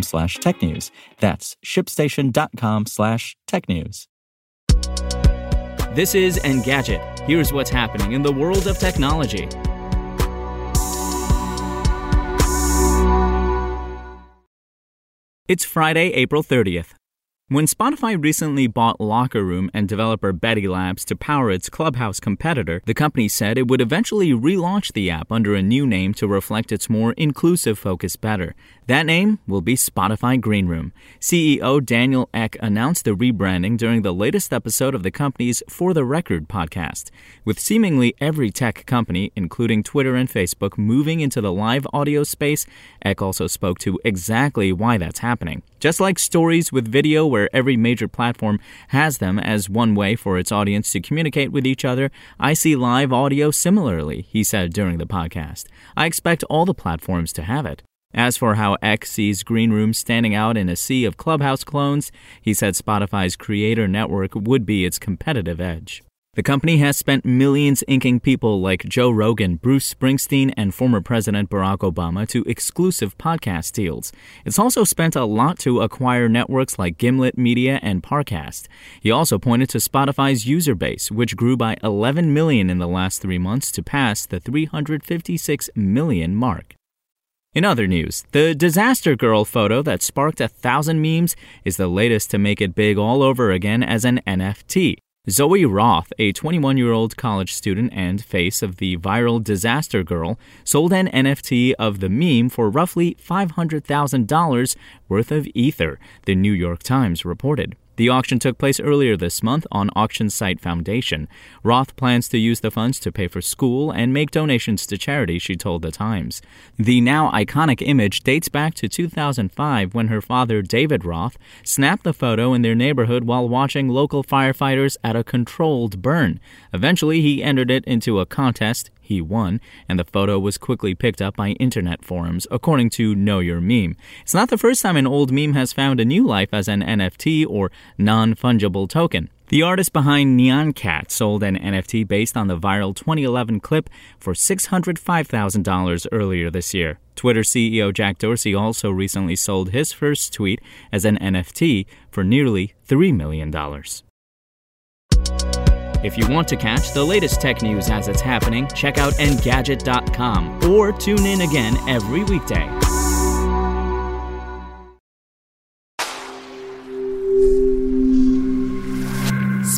slash tech news. That's shipstation.com slash tech news. This is Engadget. Here's what's happening in the world of technology. It's Friday, April 30th. When Spotify recently bought Locker Room and developer Betty Labs to power its Clubhouse competitor, the company said it would eventually relaunch the app under a new name to reflect its more inclusive focus better. That name will be Spotify Greenroom. CEO Daniel Ek announced the rebranding during the latest episode of the company's For the Record podcast. With seemingly every tech company, including Twitter and Facebook, moving into the live audio space, Ek also spoke to exactly why that's happening. Just like stories with video where every major platform has them as one way for its audience to communicate with each other, I see live audio similarly, he said during the podcast. I expect all the platforms to have it. As for how Ek sees Greenroom standing out in a sea of Clubhouse clones, he said Spotify's creator network would be its competitive edge. The company has spent millions inking people like Joe Rogan, Bruce Springsteen, and former President Barack Obama to exclusive podcast deals. It's also spent a lot to acquire networks like Gimlet Media and Parcast. He also pointed to Spotify's user base, which grew by 11 million in the last three months to pass the 356 million mark. In other news, the Disaster Girl photo that sparked a thousand memes is the latest to make it big all over again as an NFT. Zoe Roth, a 21 year old college student and face of the viral Disaster Girl, sold an NFT of the meme for roughly $500,000 worth of Ether, the New York Times reported. The auction took place earlier this month on Auction Site Foundation. Roth plans to use the funds to pay for school and make donations to charity, she told The Times. The now iconic image dates back to 2005 when her father, David Roth, snapped the photo in their neighborhood while watching local firefighters at a controlled burn. Eventually, he entered it into a contest he won, and the photo was quickly picked up by internet forums, according to Know Your Meme. It's not the first time an old meme has found a new life as an NFT or non fungible token. The artist behind Nyan Cat sold an NFT based on the viral 2011 clip for $605,000 earlier this year. Twitter CEO Jack Dorsey also recently sold his first tweet as an NFT for nearly $3 million. If you want to catch the latest tech news as it's happening, check out Engadget.com or tune in again every weekday.